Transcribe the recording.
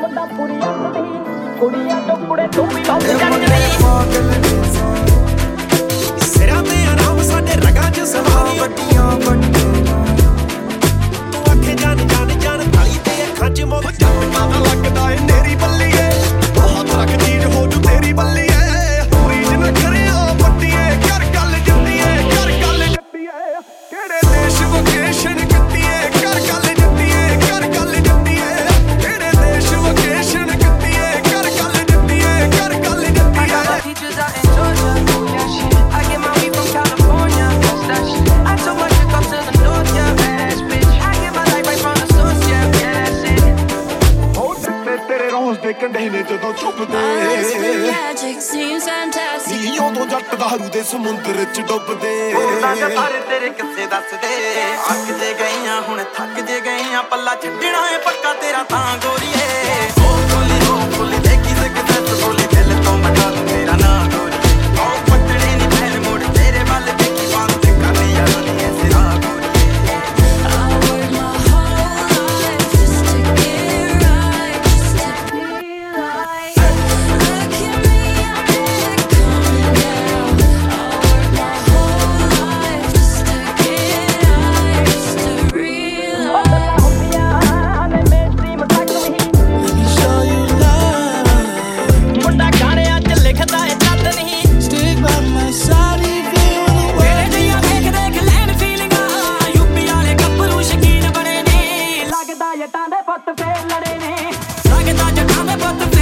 ਮੁੰਡਾ ਪੁਰੀਆ ਕੁੜੀ ਕੁੜੀਆਂ ਤੋਂ ਕੁੜੇ ਤੂੰ ਵੀ ਲੋਕ ਜੱਟ ਨਹੀਂ ਦੇ ਕੰਢੇ ਨੇ ਜਦੋਂ ਚੁੱਪਦੇ। ਨੀ ਉਦੋਂ ਜੱਟ ਦਾਰੂ ਦੇ ਸਮੁੰਦਰ ਚ ਡੁੱਬਦੇ। ਸਾਰੇ ਤੇਰੇ ਕਿੱਸੇ ਦੱਸਦੇ। ਅੱਕ ਤੇ ਗਈਆਂ ਹੁਣ ਥੱਕ ਜੇ ਗਈਆਂ ਪੱਲਾ ਛੱਡਣਾ ਏ ਪੱਕਾ ਤੇਰਾ ਤਾਂ ਗੋ ਲੜੇ ਨੇ। ਲੱਗਦਾ ਜੱਟਾਂ ਦੇ ਪੁੱਤ